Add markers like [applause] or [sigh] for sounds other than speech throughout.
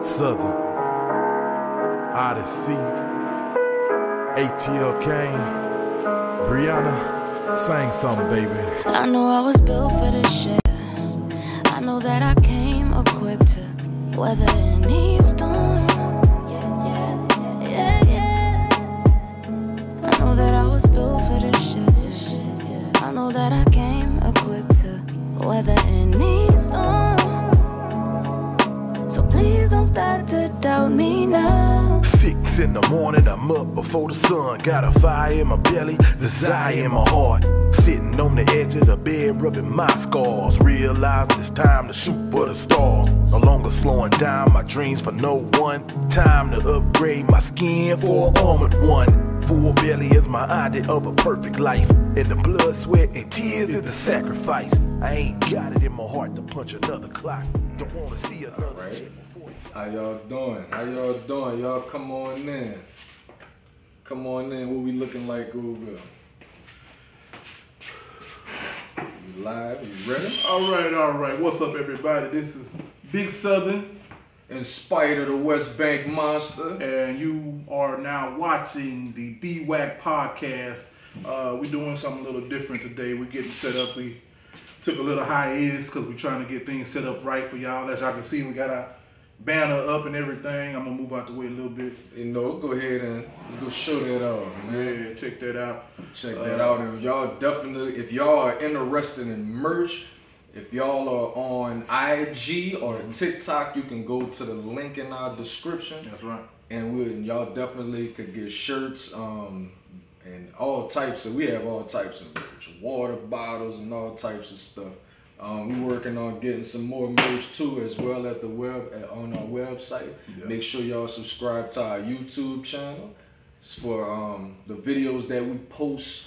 Southern, Odyssey, ATL Kane, Brianna, sing something, baby. I know I was built for this shit. I know that I came equipped to weather any storm. Yeah, yeah, yeah, yeah. I know that I was built for this shit. I know that I came equipped to weather any storm. So start to doubt me now. Six in the morning, I'm up before the sun. Got a fire in my belly, desire in my heart. Sitting on the edge of the bed, rubbing my scars. Realizing it's time to shoot for the stars. No longer slowing down my dreams for no one. Time to upgrade my skin for an armored one. Full belly is my idea of a perfect life. And the blood, sweat, and tears is the sacrifice. I ain't got it in my heart to punch another clock. Don't wanna see another Alright. Chick before you. How y'all doing? How y'all doing? Y'all come on in. Come on in. What we looking like over? You live? You ready? All right, all right. What's up, everybody? This is Big Southern, In spite of the West Bank monster. and you are now watching the BWAC podcast. Uh, we're doing something a little different today. We're getting set up. We took a little hiatus because we're trying to get things set up right for y'all. As y'all can see, we got our banner up and everything. I'm gonna move out the way a little bit. You know, go ahead and go show that off, man. Yeah, check that out. Check that out. And y'all definitely, if y'all are interested in merch, if y'all are on IG or TikTok, you can go to the link in our description. That's right. and we and y'all definitely could get shirts um and all types of we have all types of merch water bottles and all types of stuff um, we're working on getting some more merch too as well at the web at, on our website Yeah. make sure y'all subscribe to our youtube channel It's for um, the videos that we post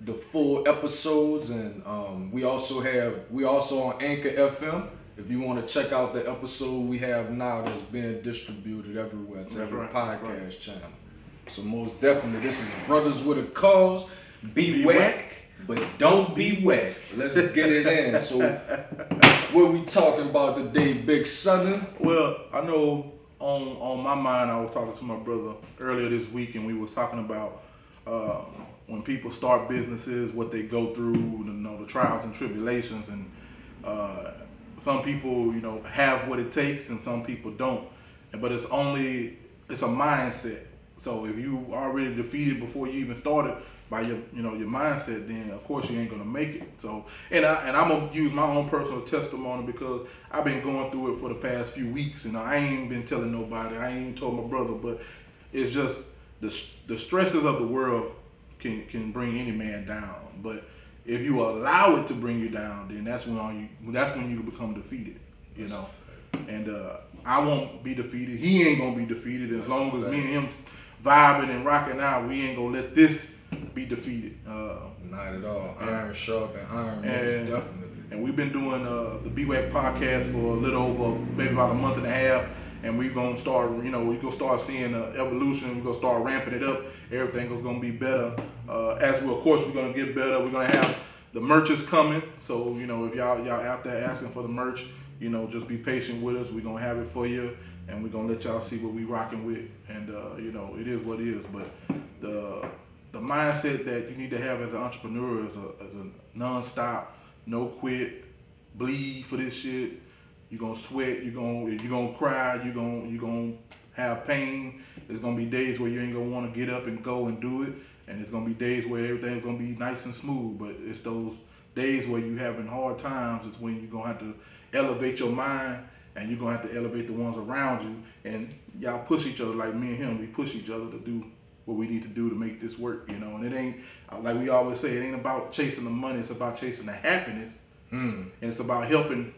the full episodes and um, we also have we also on anchor fm if you want to check out the episode we have now that's being distributed everywhere to every right, podcast right. channel so most definitely this is brothers with a cause be, Be whack whack. But don't be wet. let's get it in so what we talking about today big southern Well, I know on on my mind, I was talking to my brother earlier this week, and we was talking about uh, when people start businesses, what they go through, you know, the trials and tribulations, and uh, some people, you know, have what it takes, and some people don't. But it's only it's a mindset. So if you already defeated before you even started by your you know your mindset, then of course you ain't gonna make it. So and I and I'm gonna use my own personal testimony because I've been going through it for the past few weeks, and I ain't been telling nobody. I ain't even told my brother, but it's just the the stresses of the world can can bring any man down. But if you allow it to bring you down, then that's when all you that's when you become defeated. You know, and uh, I won't be defeated. He ain't gonna be defeated as That's long as me and him vibing and rocking out. We ain't gonna let this be defeated. Uh, not at all iron sharp and iron most and, definitely and we've been doing uh, the BWAC podcast for a little over maybe about a month and a half. And we're gonna start, you know, we're gonna start seeing uh, evolution. We're gonna start ramping it up. Everything is gonna be better. Uh, as we, of course, we're gonna get better. We're gonna have the merch is coming. So you know, if y'all y'all out there asking for the merch, you know, just be patient with us. We're gonna have it for you, and we're gonna let y'all see what we rocking with. And uh, you know, it is what it is. But the the mindset that you need to have as an entrepreneur is a, is a non-stop, no quit, bleed for this shit. You're gonna sweat. You're gonna you're gonna cry. You're gonna you're gonna have pain. There's gonna be days where you ain't gonna want to get up and go and do it, and there's gonna be days where everything's gonna be nice and smooth. But it's those days where you're having hard times is when you're gonna have to elevate your mind, and you're gonna have to elevate the ones around you, and y'all push each other like me and him. We push each other to do what we need to do to make this work, you know. And it ain't like we always say, it ain't about chasing the money. It's about chasing the happiness, Hmm, and it's about helping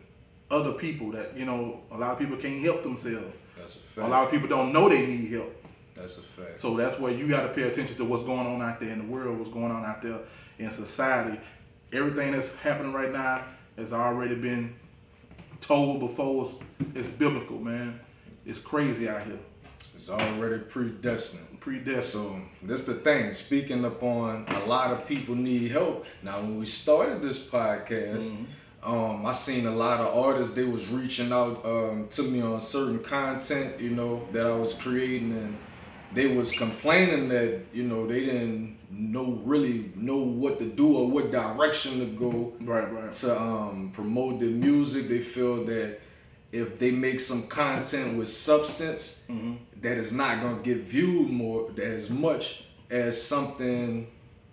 other people that you know. A lot of people can't help themselves. that's a fact. A lot of people don't know they need help. that's a fact So that's where you got to pay attention to what's going on out there in the world, what's going on out there in society. Everything that's happening right now has already been told before. It's, it's biblical, man. It's crazy out here. It's already predestined Predestined. So that's the thing. Speaking upon a lot of people need help. Now, when we started this podcast, Mm-hmm. Um, I seen a lot of artists. They was reaching out um, to me on certain content, you know, that I was creating, and they was complaining that you know they didn't know really know what to do or what direction to go Right, right. to um, promote their music. They feel that if they make some content with substance, mm-hmm. that is not gonna get viewed more as much as something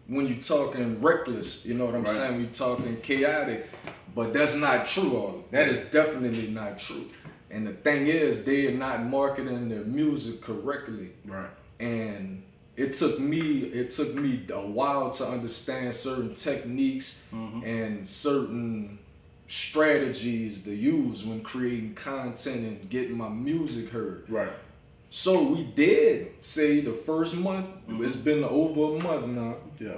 when you're talking reckless. You know what I'm Right. saying? When you're talking chaotic, but that's not true. All that is definitely not true. And the thing is, they are not marketing their music correctly Right. and it took me it took me a while to understand certain techniques mm-hmm. and certain strategies to use when creating content and getting my music heard Right. so we did say the first month it's been over a month now Yeah.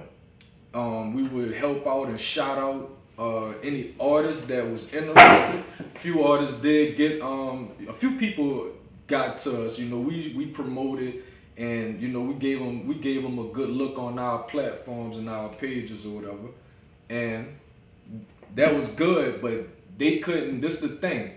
um, we would help out and shout out uh, any artist that was interested. A few artists did get um, a few people got to us. You know, we we promoted and you know we gave them we gave them a good look on our platforms and our pages or whatever, and that was good. But they couldn't. This the thing.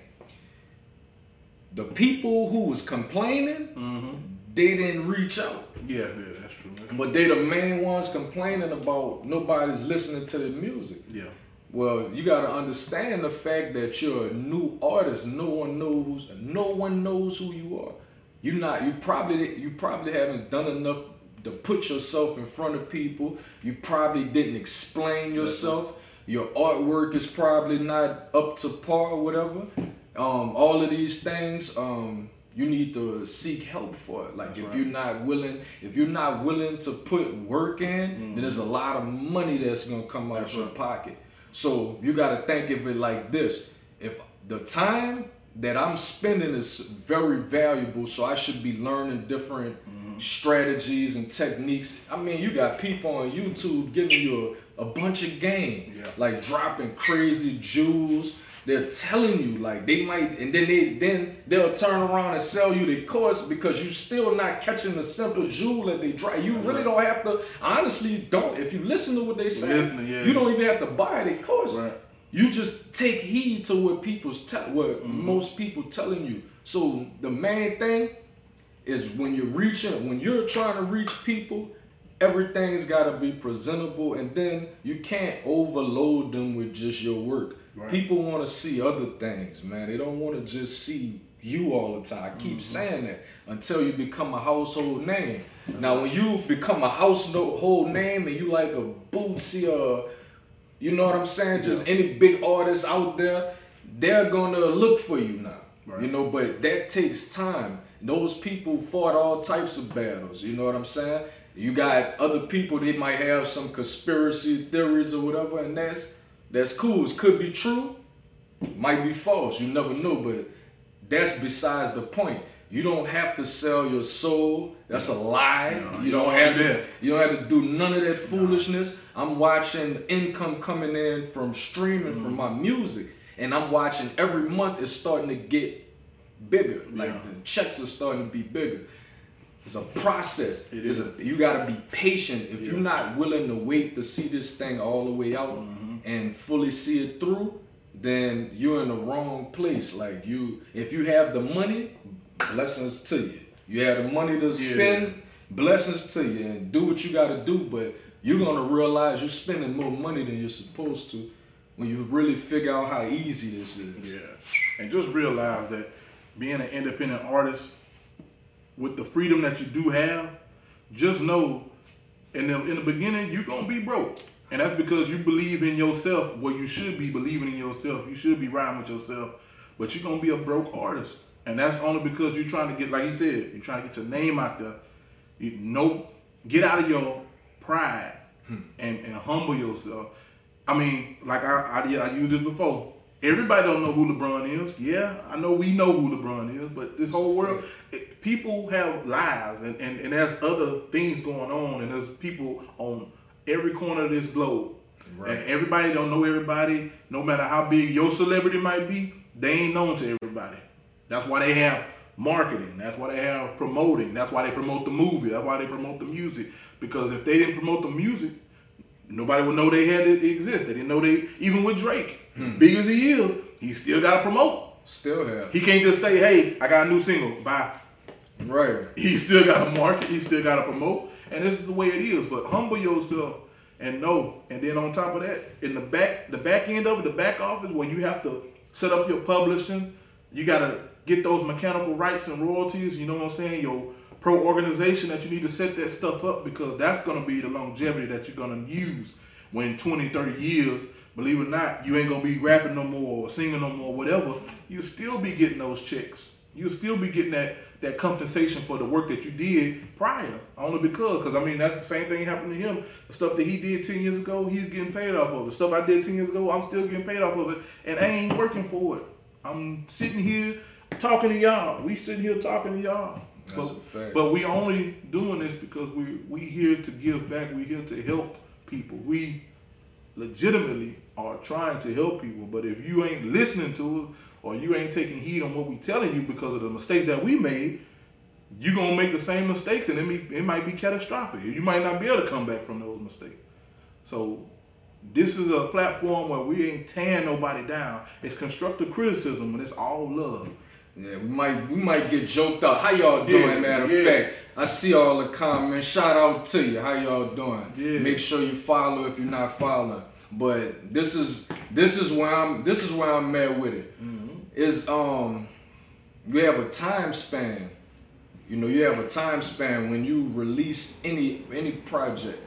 The people who was complaining, mm-hmm. they didn't reach out. Yeah, yeah, that's true. But they the main ones complaining about nobody's listening to the music. Yeah. Well, you gotta understand the fact that you're a new artist. No one knows. No one knows who you are. You're not. You probably. You probably haven't done enough to put yourself in front of people. You probably didn't explain yourself. Your artwork is probably not up to par or whatever. Um, all of these things. Um, you need to seek help for it. Like That's if right. you're not willing, if you're not willing to put work in, then there's a lot of money that's gonna come out your right. pocket. So you got to think of it like this: if the time that I'm spending is very valuable, so I should be learning different strategies and techniques. I mean, you got people on YouTube giving you a, a bunch of game, Yeah. like dropping crazy jewels. They're telling you like they might, and then they then they'll turn around and sell you the course because you're still not catching the simple jewel that they drop. You really don't have to. Honestly, don't. If you listen to what they say, yeah. you don't even have to buy the course. Right. You just take heed to what people's tell what Mm-hmm. most people telling you. So the main thing is when you're reaching, when you're trying to reach people, everything's got to be presentable, and then you can't overload them with just your work. Right. People want to see other things, man. They don't want to just see you all the time. I keep Mm-hmm. saying that until you become a household name. [laughs] Now, when you become a household name and you like a Bootsy or you know what I'm saying? Just any big artist out there, they're gonna look for you now. Right. You know, but that takes time. Those people fought all types of battles. You know what I'm saying? You got other people, they might have some conspiracy theories or whatever, and that's that's cool. It could be true, might be false. You never know, but that's besides the point. You don't have to sell your soul. That's a lie. No, you don't have to. You don't have to do none of that foolishness. I'm watching income coming in from streaming from my music, and I'm watching every month it's starting to get bigger. Like Yeah. the checks are starting to be bigger. It's a process. It's a, you got to be patient. If Yeah. you're not willing to wait to see this thing all the way out Mm-hmm. and fully see it through, then you're in the wrong place. Like you, if you have the money, blessings to you. You have the money to Yeah. spend, blessings to you, and do what you got to do. But you're gonna realize you're spending more money than you're supposed to when you really figure out how easy this is. Yeah. And just realize that being an independent artist, with the freedom that you do have, just know in the in the beginning you're gonna be broke. And that's because you believe in yourself where you should be believing in yourself. You should be riding with yourself. But you're gonna be a broke artist. And that's only because you're trying to get, like he said, you're trying to get your name out there. You know, get out of your pride hmm. and, and humble yourself. I mean, like I, I, I used this before. Everybody don't know who LeBron is. Yeah, I know we know who LeBron is, but this whole world, it, people have lives, and, and, and there's other things going on, and there's people on every corner of this globe. Right. And everybody don't know everybody. No matter how big your celebrity might be, they ain't known to everybody. That's why they have marketing. That's why they have promoting. That's why they promote the movie. That's why they promote the music. Because if they didn't promote the music, nobody would know they had it exist. They didn't know they even with Drake. Hmm. Big as he is, he still got to promote. Still have. He can't just say, "Hey, I got a new single, bye." Right. He still got to market. He still got to promote, and this is the way it is. But humble yourself and know. And then on top of that, in the back, the back end of it, the back office, where you have to set up your publishing, you got to get those mechanical rights and royalties. You know what I'm saying? Your pro organization that you need to set that stuff up because that's going to be the longevity that you're going to use when 20, 30 years. Believe it or not, you ain't gonna be rapping no more or singing no more, whatever. You'll still be getting those checks. You'll still be getting that that compensation for the work that you did prior. Only because, because I mean, that's the same thing happened to him. The stuff that he did 10 years ago, he's getting paid off of. The stuff I did 10 years ago, I'm still getting paid off of it. And I ain't working for it. I'm sitting here talking to y'all. We sitting here talking to y'all. But, but we only doing this because we we here to give back. We here to help people. We legitimately are trying to help people. But if you ain't listening to us or you ain't taking heed on what we telling you because of the mistake that we made, you're gonna make the same mistakes and it, may, it might be catastrophic. You might not be able to come back from those mistakes. So this is a platform where we ain't tearing nobody down. It's constructive criticism and it's all love. Yeah, we might we might get joked out. How y'all doing? Yeah, matter of yeah. fact, I see all the comments. Shout out to you. How y'all doing? Yeah. Make sure you follow if you're not following. But this is this is where I'm this is where I'm at with it. Mm-hmm. Is um you have a time span. You know, you have a time span when you release any any project,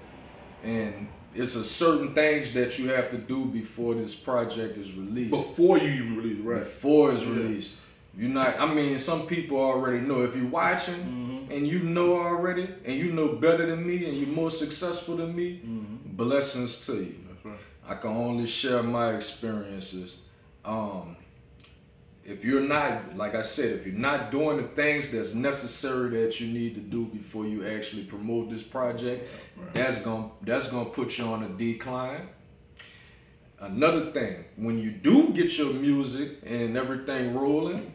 and it's a certain things that you have to do before this project is released Before you even release it, right? before it's Yeah. released. You're not. I mean, some people already know. If you're watching Mm-hmm. and you know already, and you know better than me, and you're more successful than me, Mm-hmm. blessings to you. I can only share my experiences. Um, if you're not, like I said, if you're not doing the things that's necessary that you need to do before you actually promote this project, Right. that's gonna that's gonna put you on a decline. Another thing, when you do get your music and everything rolling,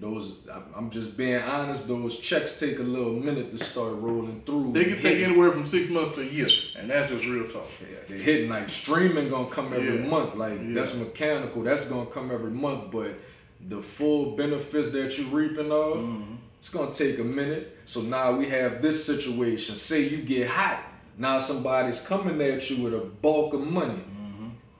those I'm- just being honest, those checks take a little minute to start rolling through. They can take anywhere from six months to a year, and that's just real talk. yeah, they hitting like streaming gonna come every Yeah. month. Like Yeah. that's mechanical. That's gonna come every month. But the full benefits that you're reaping of, Mm-hmm. it's gonna take a minute. So now we have this situation. Say you get hot. Now somebody's coming at you with a bulk of money.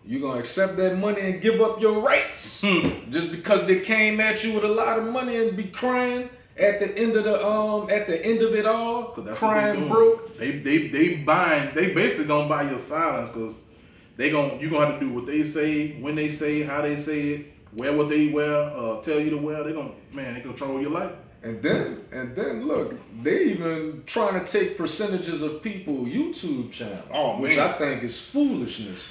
You gonna accept that money and give up your rights Hmm. just because they came at you with a lot of money and be crying at the end of the um at the end of it all, that's what they crying broke. They they they buying. They basically gonna buy your silence because they gon' you gonna have to do what they say, when they say, how they say it, wear what they wear, uh, tell you to wear. They gonna man, they control your life. And then and then look, they even trying to take percentages of people YouTube channel, Oh, which. I think is foolishness.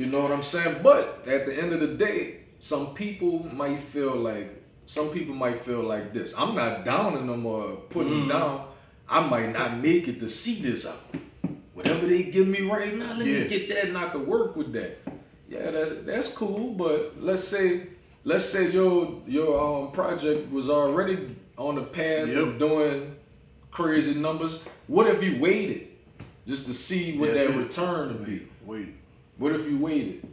You know what I'm saying? But at the end of the day, some people might feel like some people might feel like this. I'm not downing them or putting Mm-hmm. them down. I might not make it to see this out. Whatever they give me right now, let Yeah. me get that and I can work with that. Yeah, that's that's cool. But let's say let's say your your um project was already on the path Yep. of doing crazy numbers. What if you waited just to see what That's that it. return would be? Wait, What if you waited?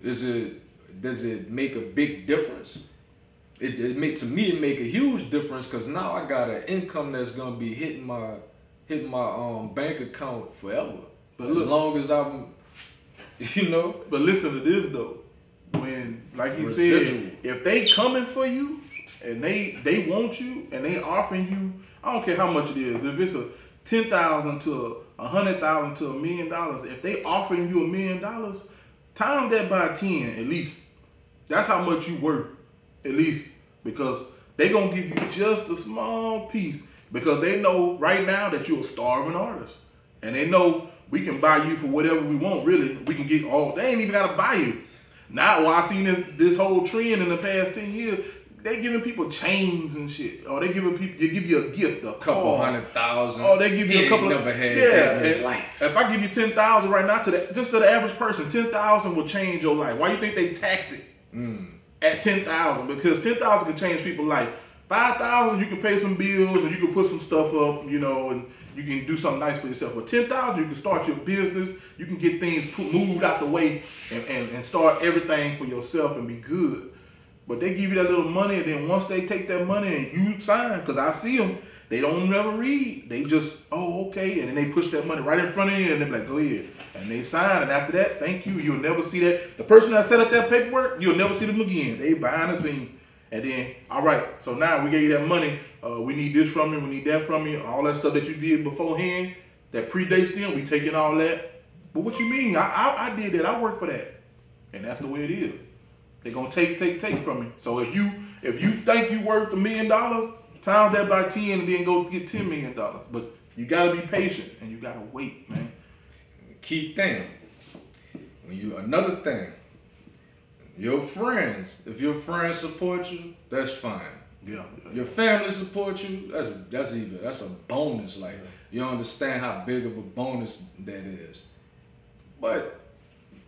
Is it does it make a big difference? It, it make to me it make a huge difference because now I got an income that's gonna be hitting my hitting my um bank account forever. But as look- long as I'm, [laughs] you know, but listen to this though. When like you said, if they coming for you and they they want you and they offering you, I don't care how much it is. If it's a ten thousand to a, hundred thousand to a million dollars, if they offering you a million dollars, time that by ten at least. That's how much you worth, at least, because they gonna give you just a small piece because they know right now that you're a starving artist, and they know we can buy you for whatever we want. Really, we can get all. They ain't even gotta buy you. Now, well, I seen this this whole trend in the past ten years. They giving people chains and shit, or they giving people they give you a gift, a couple hundred thousand. Oh, they give you a couple. never of, had yeah. in his life. If I give you ten thousand right now to the just to the average person, ten thousand will change your life. Why you think they tax it Mm. at ten thousand? Because ten thousand can change people's life Five thousand, you can pay some bills and you can put some stuff up, you know, and you can do something nice for yourself. But ten thousand, you can start your business. You can get things put, moved out the way and, and, and start everything for yourself and be good. But they give you that little money, and then once they take that money and you sign, because I see them, they don't never read. They just, oh, okay, and then they push that money right in front of you, and they're like, go ahead. And they sign, and after that, thank you. You'll never see that. The person that set up that paperwork, you'll never see them again. They behind the scene. And then, all right, so now we gave you that money. Uh, we need this from you. We need that from you. All that stuff that you did beforehand that predates them, we taking all that. But what you mean? I, I, I did that. I worked for that. And that's the way it is. They're gonna take, take, take from you. So if you if you think you worth a million dollars, times that by ten and then go get ten million dollars. But you gotta be patient and you gotta wait, man. Key thing. When you another thing, your friends, if your friends support you, that's fine. Yeah. yeah. Your family support you, that's that's even that's a bonus. Like you don't understand how big of a bonus that is. But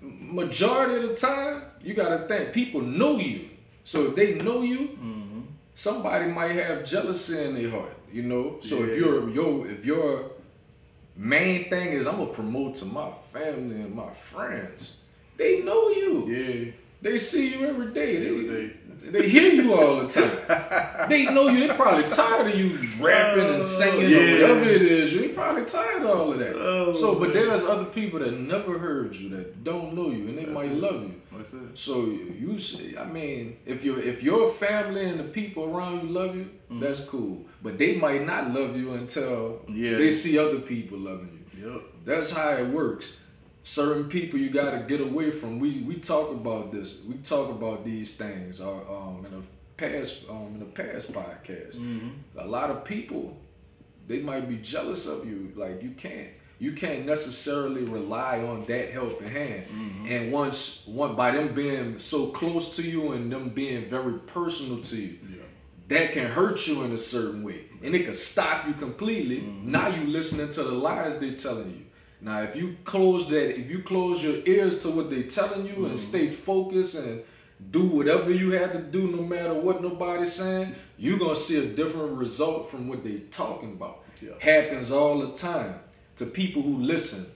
majority of the time, you gotta think people know you. So if they know you, Mm-hmm. somebody might have jealousy in their heart. You know. So Yeah. if you're yo, if your main thing is I'm gonna promote to my family and my friends, they know you. Yeah. They see you every day. They, Every they hear you all the time. they know you. They're probably tired of you rapping and singing or yeah. whatever it is. They probably tired of all of that. Oh, so, but man. there's other people that never heard you that don't know you and they might love you. That's it. So you, see, I mean, if your if your family and the people around you love you, mm-hmm. that's cool. But they might not love you until Yeah. they see other people loving you. Yep. That's how it works. Certain people you got to get away from. We we talk about this. We talk about these things. Or um in a past um in a past podcast. A lot of people they might be jealous of you. Like you can't you can't necessarily rely on that helping hand. And once one by them being so close to you and them being very personal to you, Yeah. that can hurt you in a certain way and it can stop you completely now you listening to the lies they're telling you now if you close that if you close your ears to what they're telling you and mm-hmm. stay focused and do whatever you have to do no matter what nobody's saying you're gonna see a different result from what they're talking about. Yeah. happens all the time to people who listen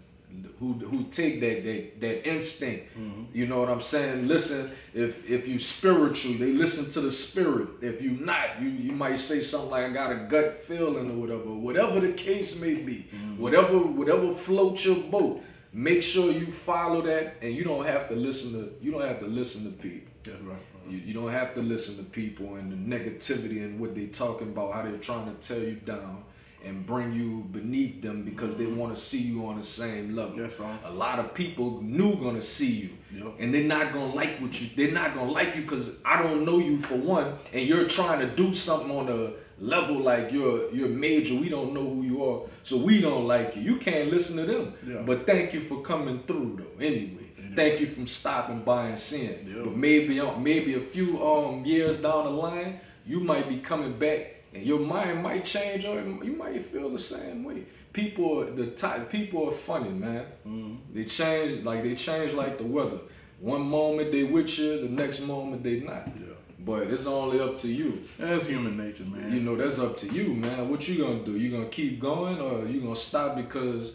who who take that that, that instinct. Mm-hmm. You know what i'm saying? Listen if if you spiritual they listen to the spirit. If you not you you might say something like i got a gut feeling or whatever. Whatever the case may be. Mm-hmm. Whatever whatever floats your boat make sure you follow that and you don't have to listen to you don't have to listen to people. That's right. you, you don't have to listen to people and the negativity and what they talking about, how they're trying to tear you down and bring you beneath them because they want to see you on the same level. Yes, sir. A lot of people new gonna see you, Yep. and they're not gonna like what you. They're not gonna like you because I don't know you for one, and you're trying to do something on a level like you're you're major. We don't know who you are, so we don't like you. You can't listen to them. Yeah. But thank you for coming through though. Anyway, thank you from stopping by and seeing. Yeah. But maybe uh, maybe a few um years down the line, you might be coming back and your mind might change or you might feel the same way. People the type people are funny, man. Mm-hmm. They change like they change like the weather. One moment they with you, the next moment they not. Yeah. But it's only up to you. That's human nature, man. You know, that's up to you, man. What you gonna do? You gonna keep going or you gonna stop because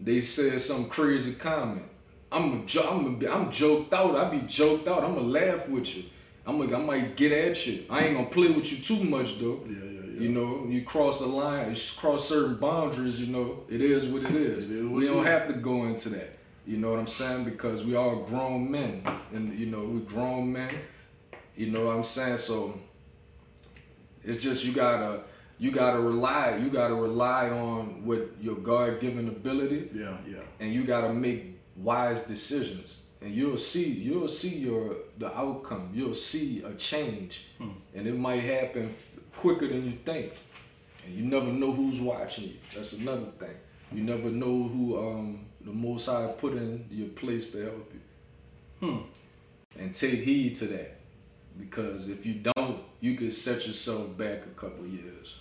they said some crazy comment? I'm a I'm a, I'm joked out. I be joked out. I'm gonna laugh with you. I'm gonna, I might get at you. I ain't gonna play with you too much though. Yeah, yeah, yeah. You know, you cross the line, you cross certain boundaries. You know, it is what it is. It is what we don't is. have to go into that. You know what I'm saying? Because we are grown men, and you know we grown men. You know what I'm saying? So it's just you gotta you gotta rely you gotta rely on what your God given ability yeah, yeah. and you gotta make wise decisions. And you'll see you'll see your the outcome. You'll see a change. And it might happen f- quicker than you think. And you never know who's watching you. That's another thing. You never know who um, the Most High put in your place to help you. Hmm. And take heed to that. Because if you don't, you could set yourself back a couple years.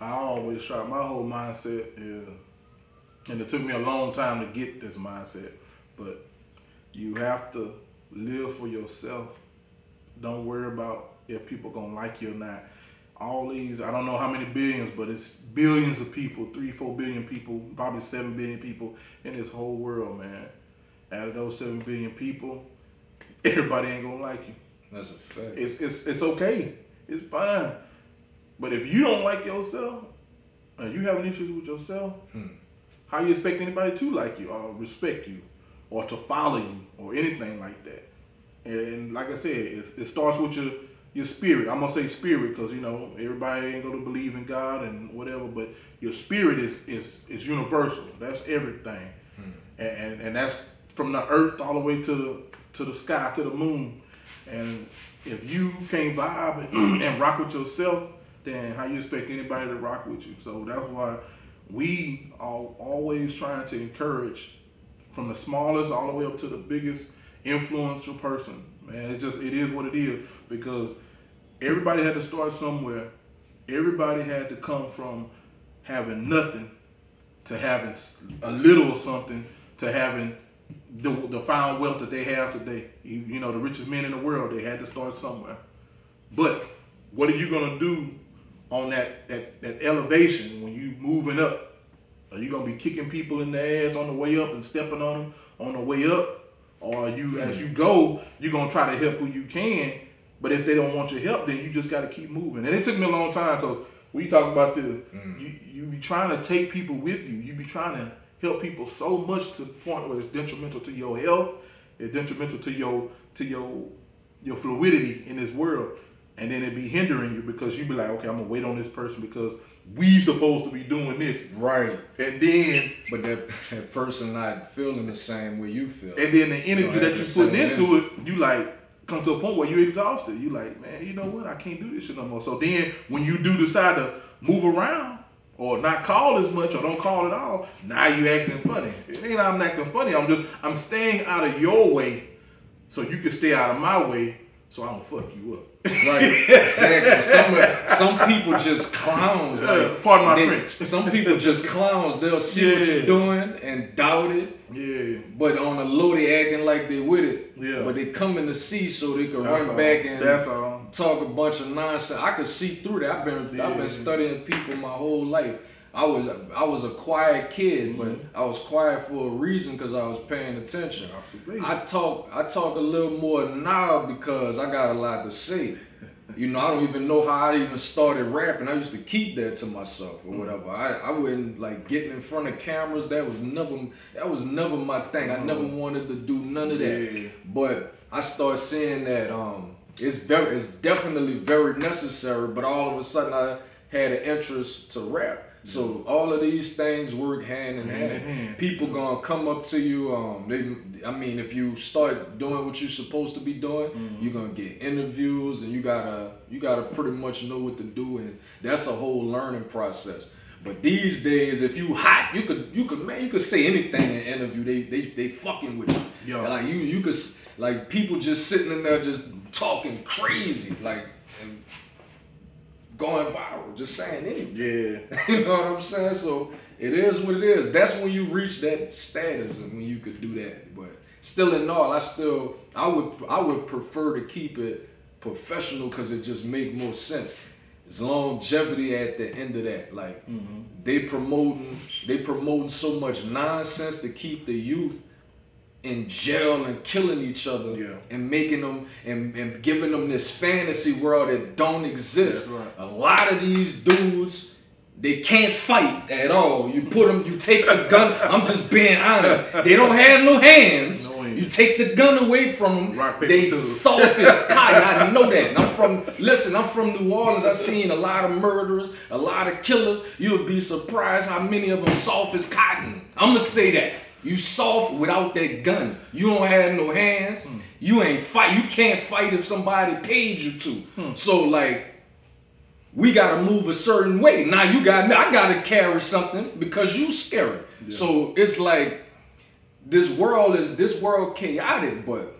I always try. My whole mindset is, and it took me a long time to get this mindset, but you have to live for yourself. Don't worry about if people gonna like you or not. All these, I don't know how many billions, but it's billions of people, three, four billion people, probably seven billion people in this whole world, man. Out of those seven billion people, [laughs] everybody ain't gonna like you. That's a fact. It's it's it's okay. It's fine. But if you don't like yourself, and you having issues with yourself, Hmm. how you expect anybody to like you or respect you or to follow you or anything like that? And like I said, it, it starts with your your spirit. I'm gonna say spirit because you know everybody ain't gonna believe in God and whatever, but your spirit is is is universal. That's everything, hmm. and, and and that's from the earth all the way to the to the sky to the moon. And if you can't vibe and, [clears throat] and rock with yourself, then how you expect anybody to rock with you? So that's why we are always trying to encourage from the smallest all the way up to the biggest influential person. Man, it just it is what it is because everybody had to start somewhere. Everybody had to come from having nothing to having a little something to having the, the found wealth that they have today. You, you know, the richest men in the world, they had to start somewhere. But what are you gonna do on that that, that elevation when you moving up? Are you gonna be kicking people in the ass on the way up and stepping on them on the way up? Or are you, as you go, you're gonna try to help who you can? But if they don't want your help, then you just got to keep moving. And it took me a long time because we talk about the mm. you you be trying to take people with you. You be trying to help people so much to the point where it's detrimental to your health, it's detrimental to your to your your fluidity in this world, and then it be hindering you because you be like, okay, I'm gonna wait on this person because we supposed to be doing this, Right. and then But that, that person not feeling the same way you feel. and then the energy that you same putting into it, you like come to a point where you're exhausted. You like, man, you know what? I can't do this shit no more. So then when you do decide to move around or not call as much or don't call at all, now you acting funny. It ain't I'm acting funny. I'm just I'm staying out of your way so you can stay out of my way so I'm gonna fuck you up. Right, [laughs] exactly. Some some people just clowns. Yeah, Like, pardon my they- French. [laughs] Some people just clowns. They'll see what you're doing and doubt it, yeah. but on the low they acting like they with it. Yeah. But they coming to see so they can That's run all. back and That's all. talk a bunch of nonsense. I could see through that. I've been I've been studying people my whole life. I was I was a quiet kid, but Mm-hmm. I was quiet for a reason because I was paying attention. Absolutely. I talk I talk a little more now because I got a lot to say. You know, I don't even know how I even started rapping. I used to keep that to myself or whatever. I, I wouldn't like getting in front of cameras. That was never that was never my thing. I never wanted to do none of that. Yeah. But I started seeing that um it's very it's definitely very necessary. But all of a sudden I had an interest to rap. So all of these things work hand in Hand hand. in hand. People gonna come up to you. Um, they, I mean, if you start doing what you're supposed to be doing, Mm-hmm. you're gonna get interviews, and you gotta you gotta pretty much know what to do, and that's a whole learning process. But these days, if you hot, you could you could man, you could say anything in an interview. They they they fucking with you. Yeah. Like you you could like people just sitting in there just talking crazy, like and going viral, just saying anything. Yeah. [laughs] You know what I'm saying? So it is what it is. That's when you reach that status and when you could do that. But still in all, I still I would I would prefer to keep it professional because it just make more sense. It's longevity at the end of that. Like mm-hmm. they promoting they promoting so much nonsense to keep the youth in jail and killing each other Yeah. and making them and, and giving them this fantasy world that don't exist. Right. A lot of these dudes, they can't fight at all. You put them, you take the gun. I'm just being honest. They don't have no hands. No you take the gun away from them. Rock, paper, they soft as [laughs] cotton. I know that. And I'm from. Listen, I'm from New Orleans. I've seen a lot of murderers, a lot of killers. You'll be surprised how many of them soft as cotton. I'm gonna say that. You soft without that gun. You don't have no hands. Hmm. You ain't fight. You can't fight if somebody paid you to. Hmm. So like we gotta move a certain way. Now you got me. I gotta carry something because you scary. So it's like this world is this world chaotic, but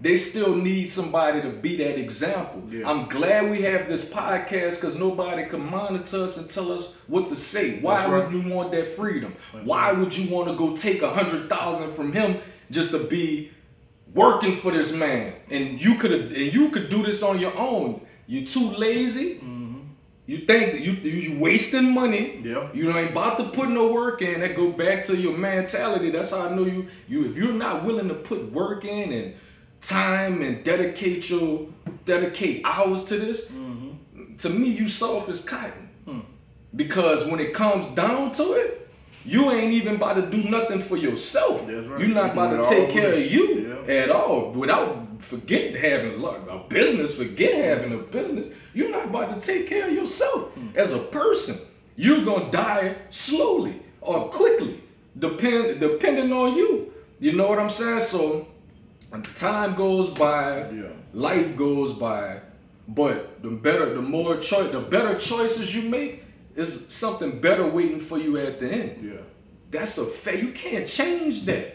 they still need somebody to be that example. Yeah. I'm glad we have this podcast because nobody can monitor us and tell us what to say. Why That's would you want that freedom? Why would you want to go take a hundred thousand from him just to be working for this man? And you could and you could do this on your own. You too lazy. Mm-hmm. You think you you wasting money. Yeah. You ain't about to put no work in. That go back to your mentality. That's how I know you. You if you're not willing to put work in and time and dedicate your dedicate hours to this, to me you soft as cotton. Because when it comes down to it, you ain't even about to do nothing for yourself. Right. You're not about to take care of you Yeah. at all. Without forget having luck, a business, forget having a business. You're not about to take care of yourself as a person. You're gonna die slowly or quickly, depend depending on you. You know what I'm saying? So time goes by, Yeah. life goes by, but the better, the more choice, the better choices you make is something better waiting for you at the end. Yeah. That's a fact. You can't change that.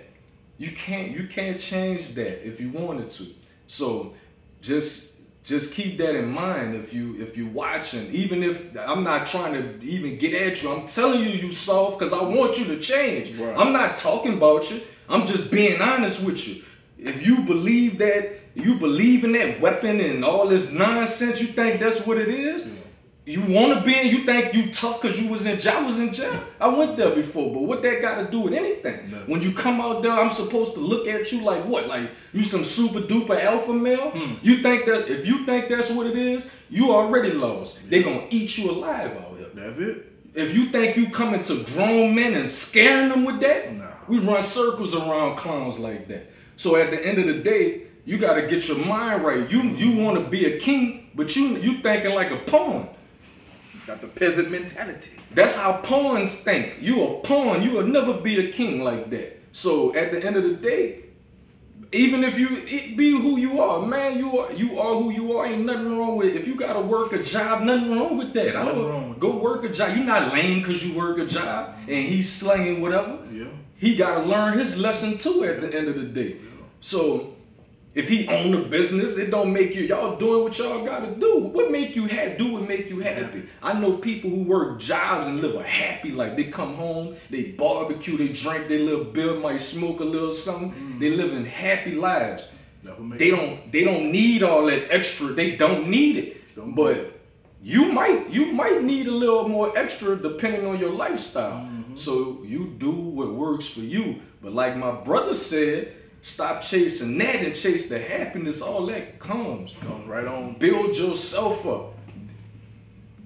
You can't. You can't change that if you wanted to. So just just keep that in mind if you if you're watching. Even if I'm not trying to even get at you, I'm telling you you soft because I want you to change. Right. I'm not talking about you. I'm just being honest with you. If you believe that you believe in that weapon and all this nonsense, you think that's what it is. You want to be in, you think you tough because you was in jail. I was in jail. I went there before, but what that got to do with anything? When you come out there, I'm supposed to look at you like what? Like you some super duper alpha male? Hmm. You think that if you think that's what it is, you already lost. They gonna eat you alive out here. That's it. If you think you coming to grown men and scaring them with that, Nah. we run circles around clowns like that. So at the end of the day, you got to get your mind right. You you want to be a king, but you you thinking like a pawn. Got the peasant mentality. That's how pawns think. You a pawn. You will never be a king like that. So at the end of the day, even if you it be who you are, man, you are you are who you are. Ain't nothing wrong with if you gotta work a job. Nothing wrong with that. I don't wrong with go work a job. You're not lame because you work a job and he's slinging whatever. Yeah. He gotta learn his lesson too at the end of the day. So if he own a business, it don't make you y'all doing what y'all gotta do. What make you happy? Do what make you happy. I know people who work jobs and live a happy life. They come home, they barbecue, they drink their little beer, might smoke a little something. They live in happy lives. That's what make They don't they don't need all that extra. They don't need it. Don't But you might you might need a little more extra depending on your lifestyle. Mm-hmm. So you do what works for you. But like my brother said, stop chasing that and chase the happiness. All that comes. Comes right on. Build yourself up.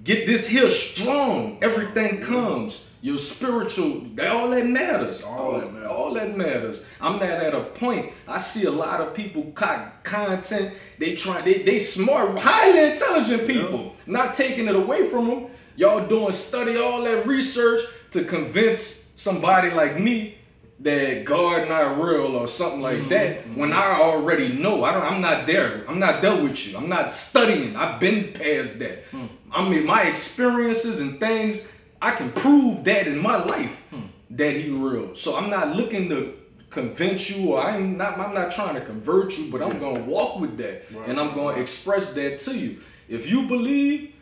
Get this here strong. Everything comes. Your spiritual, that- all that matters. All that matters. All that matters. I'm not at a point. I see a lot of people cut content. They try. They they smart, highly intelligent people. Not taking it away from them. Y'all doing study all that research to convince somebody like me that God not real or something like Mm-hmm. that. When I already know, I don't. I'm not there. I'm not there with you. I'm not studying. I've been past that. Hmm. I mean, my experiences and things. I can prove that in my life Hmm. that he real. So I'm not looking to convince you, or I'm not. I'm not trying to convert you, but I'm gonna walk with that, Right. and I'm gonna express that to you. If you believe,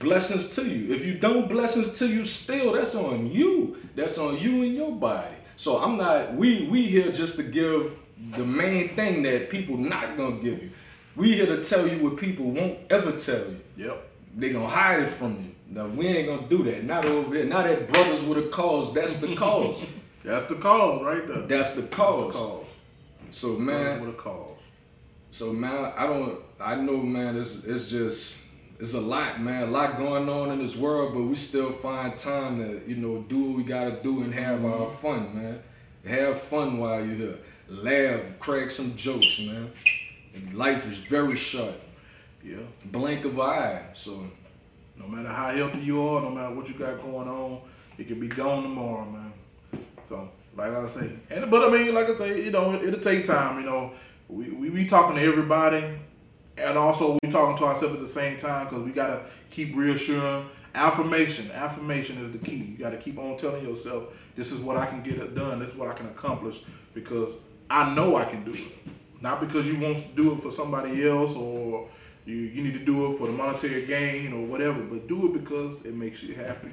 blessings to you. If you don't, blessings to you. Still, that's on you. That's on you and your body. So I'm not. We we here just to give the main thing that people not gonna give you. We here to tell you what people won't ever tell you Yep. they gonna hide it from you. Now we ain't gonna do that. Not over here. Not that brothers with a cause. That's the cause. [laughs] That's the cause right there. That's the the cause. cause. So Man. man, With a cause. so man, I don't. I know, man. It's it's just it's a lot, man. A lot going on in this world, but we still find time to you know do what we gotta do and have mm-hmm. our fun, man. Have fun while you're here. Laugh, crack some jokes, man. And life is very short. Yeah. Blink of an eye. So No matter how healthy you are, no matter what you got going on, it can be gone tomorrow, man. So, like I say, and but I mean, like I say, you know, it'll take time. You know, we we, we talking to everybody, and also we talking to ourselves at the same time because we gotta keep reassuring. Affirmation, affirmation is the key. You gotta keep on telling yourself, this is what I can get it done. This is what I can accomplish because I know I can do it. Not because you want to do it for somebody else or you, you need to do it for the monetary gain or whatever, but do it because it makes you happy.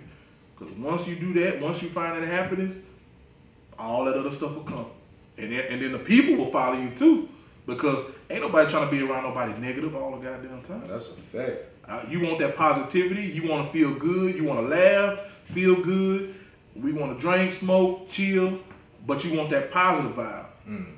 Because once you do that, once you find that happiness, all that other stuff will come. And then, and then the people will follow you too. Because ain't nobody trying to be around nobody negative all the goddamn time. that's a fact. Uh, you want that positivity. You want to feel good. You want to laugh, feel good. We want to drink, smoke, chill, but you want that positive vibe.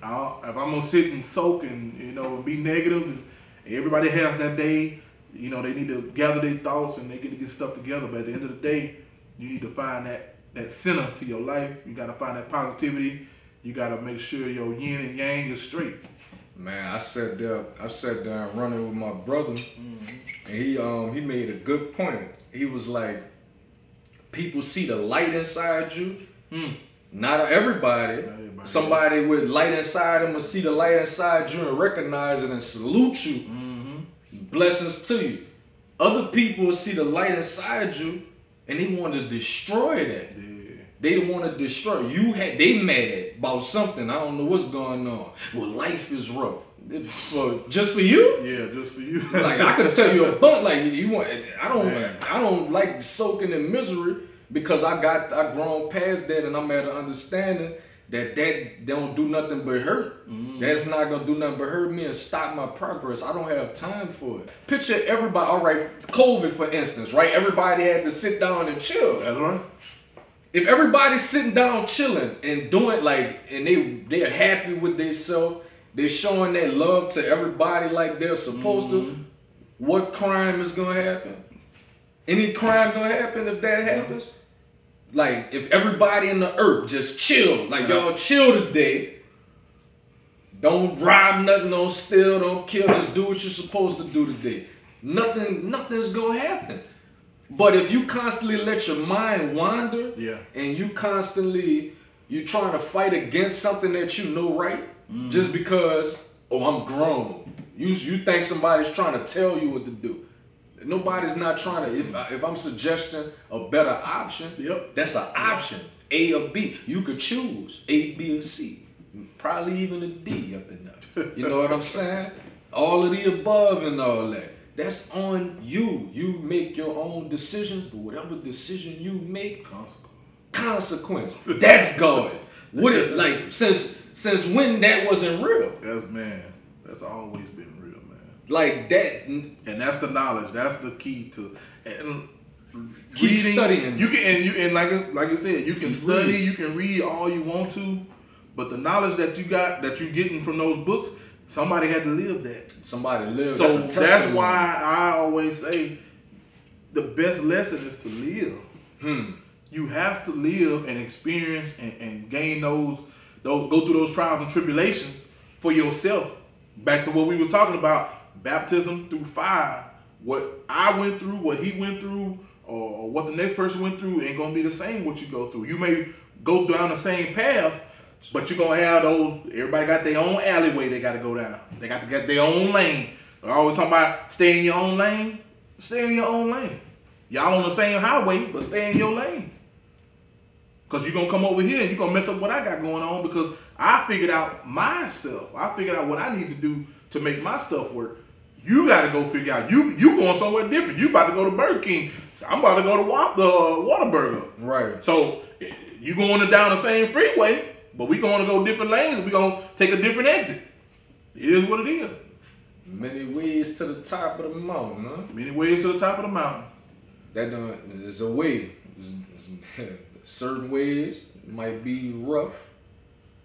I- if I'm gonna sit and soak and you know be negative, and everybody has that day, you know they need to gather their thoughts and they get to get stuff together. But at the end of the day, you need to find that that center to your life. You got to find that positivity. You got to make sure your yin and yang is straight. Man, I sat there. I sat down running with my brother, and he um he made a good point. He was like, people see the light inside you. Hmm. Not everybody. Not everybody. Somebody with light inside them will see the light inside you and recognize it and salute you. Mm-hmm. Blessings to you. Other people will see the light inside you and they want to destroy that. Yeah. They want to destroy you. Had they mad about something? I don't know what's going on. Well, life is rough. For just for you. Yeah, just for you. [laughs] Like I could tell you a [laughs] bunch. Like you want. I don't. Man. I don't like soaking in misery because I got. I grown past that and I'm at an understanding that that don't do nothing but hurt. Mm-hmm. That's not gonna do nothing but hurt me and stop my progress. I don't have time for it. Picture everybody. All right, COVID for instance, right? Everybody had to sit down and chill That's right. If everybody's sitting down chilling and doing like and they they're happy with themselves they're showing their love to everybody like they're supposed to mm-hmm. what crime is gonna happen? Any crime gonna happen if that happens? Like if everybody in the earth just chill like Yeah. y'all chill today don't rob nothing don't steal don't kill just do what you're supposed to do today. Nothing nothing's gonna happen but if you constantly let your mind wander Yeah. and you constantly you trying to fight against something that you know right mm. just because oh I'm grown. You you think somebody's trying to tell you what to do. Nobody's not trying to if I, if I'm suggesting a better option, Yep. that's an option. A or B. You could choose A, B, or C. Probably even a D up in there. You know what I'm saying? All of the above and all that. That's on you. You make your own decisions, but whatever decision you make, consequence. [laughs] That's God. What it like [laughs] since since when that wasn't real? That's man. That's always been real, man. Like that And that's the knowledge. That's the key to and Keep studying. You can and you and like like I said, you can study, reading. you can read all you want to, but the knowledge that you got that you're getting from those books, somebody had to live that. somebody lived. So that's, that's, why I always say the best lesson is to live. Hmm. You have to live and experience and, and gain those, those, go through those trials and tribulations for yourself. Back to what we were talking about, baptism through fire. What I went through, what he went through, or what the next person went through ain't gonna be the same what you go through. You may go down the same path, but you're gonna have those. Everybody got their own alleyway they got to go down. They got to get their own lane. They're always talking about stay in your own lane. Stay in your own lane. Y'all on the same highway, but stay in your lane. Cause you're gonna come over here and you're gonna mess up what I got going on because I figured out myself. I figured out what I need to do to make my stuff work. You gotta go figure out you you going somewhere different. You about to go to Burger King. I'm about to go to Wa- the Whataburger. Right. So eh, you going down the same freeway, but we going to go different lanes. We gonna take a different exit. It is what it is. Many ways to the top of the mountain, huh? Many ways to the top of the mountain. That don't there's a way. There's- there's- certain ways might be rough.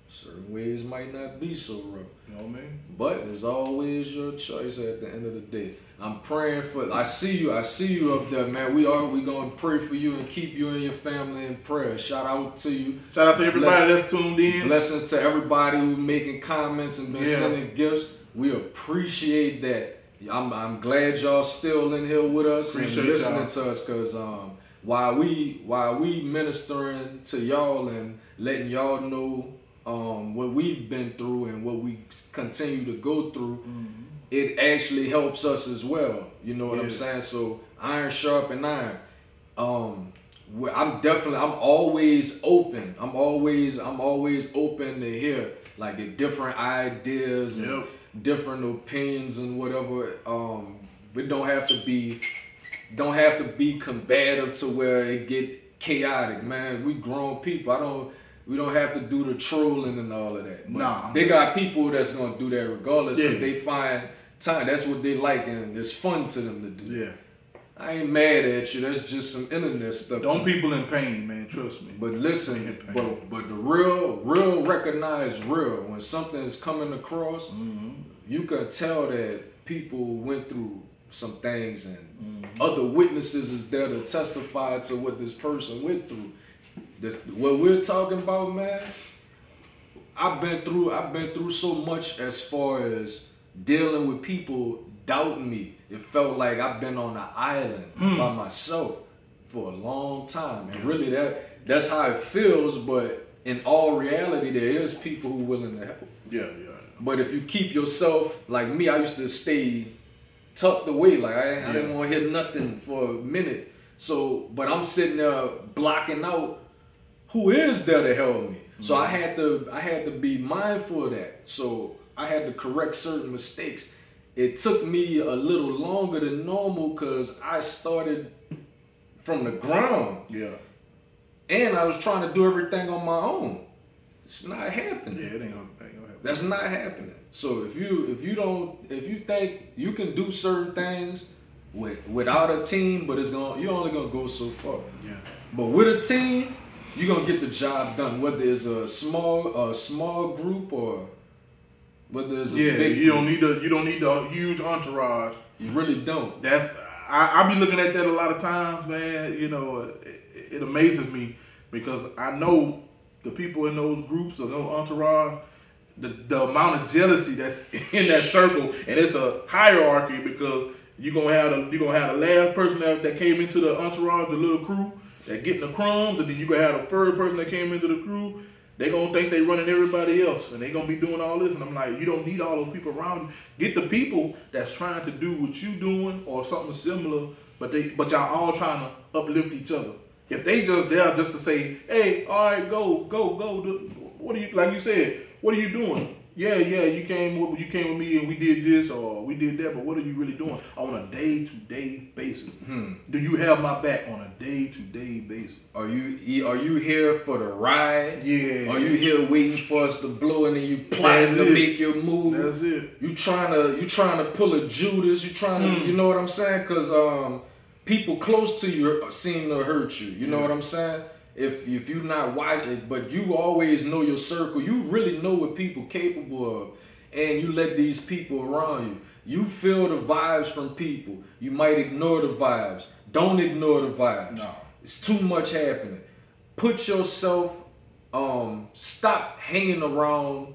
Certain ways might not be so rough. You know what I mean? But it's always your choice at the end of the day. I'm praying for I see you, I see you up there, man. We are we gonna pray for you and keep you and your family in prayer. Shout out to you. Shout out to everybody Bless- that's tuned in. Blessings to everybody who making comments and been Yeah. sending gifts. We appreciate that. I'm, I'm glad y'all still in here with us Appreciate and listening to us because um, while we while we ministering to y'all and letting y'all know um, what we've been through and what we continue to go through, it actually helps us as well. You know what I'm saying? So iron sharpen iron. Um, I'm definitely I'm always open. I'm always I'm always open to hear like the different ideas and different opinions and whatever. Um, we don't have to be don't have to be combative to where it get chaotic, man. We grown people. I don't we don't have to do the trolling and all of that. But Nah. They got people that's gonna do that regardless because Yeah. they find time. That's what they like and it's fun to them to do. Yeah. I ain't mad at you. That's just some internet stuff. Don't people in pain, man. Trust me. But listen, but but the real, real recognize real. When something is coming across, Mm-hmm. you can tell that people went through some things, and Mm-hmm. other witnesses is there to testify to what this person went through. This, what we're talking about, man. I've been through. I've been through so much as far as dealing with people doubting me. It felt like I've been on an island hmm. by myself for a long time, and really that that's how it feels. But in all reality, there is people who willing to help. yeah, yeah. But if you keep yourself like me, I used to stay tucked away. Like I, I didn't want to hear nothing for a minute. So, but I'm sitting there blocking out who is there to help me. So hmm. I had to I had to be mindful of that. So I had to correct certain mistakes. It took me a little longer than normal because I started from the ground Yeah. and I was trying to do everything on my own. It's not happening. Yeah, it ain't gonna, ain't gonna happen. That's not happening. So if you if you don't if you think you can do certain things with without a team, but it's going to you're only gonna go so far. yeah. But with a team, you're gonna get the job done. Whether it's a small a small group or it's a Yeah, big you don't need the you don't need the huge entourage. you really don't. That's I, I be looking at that a lot of times, man. You know, it, it amazes me because I know the people in those groups or those entourage, the the amount of jealousy that's [laughs] in that circle, and it's a hierarchy because you gonna have the you gonna have the last person that, that came into the entourage, the little crew that getting the crumbs, and then you gonna have the third person that came into the crew. They gonna think they running everybody else, and they gonna be doing all this. And I'm like, you don't need all those people around you. Get the people that's trying to do what you doing or something similar, but they but y'all all trying to uplift each other. If they just there just to say, hey, all right, go, go, go. What are you like? You said, what are you doing? Yeah, yeah, you came with you came with me and we did this or we did that, but what are you really doing on a day to day basis? Do you have my back on a day to day basis? Are you are you here for the ride? Yeah. Are you here waiting for us to blow and then you plotting That's to it. make your move? That's it. You trying to you trying to pull a Judas? You trying to Mm. you know what I'm saying? Cause um people close to you seem to hurt you. You know what I'm saying? If if you're not wide, but you always know your circle. You really know what people capable of, and you let these people around you. You feel the vibes from people. You might ignore the vibes. Don't ignore the vibes. No. It's too much happening. Put yourself. Um. Stop hanging around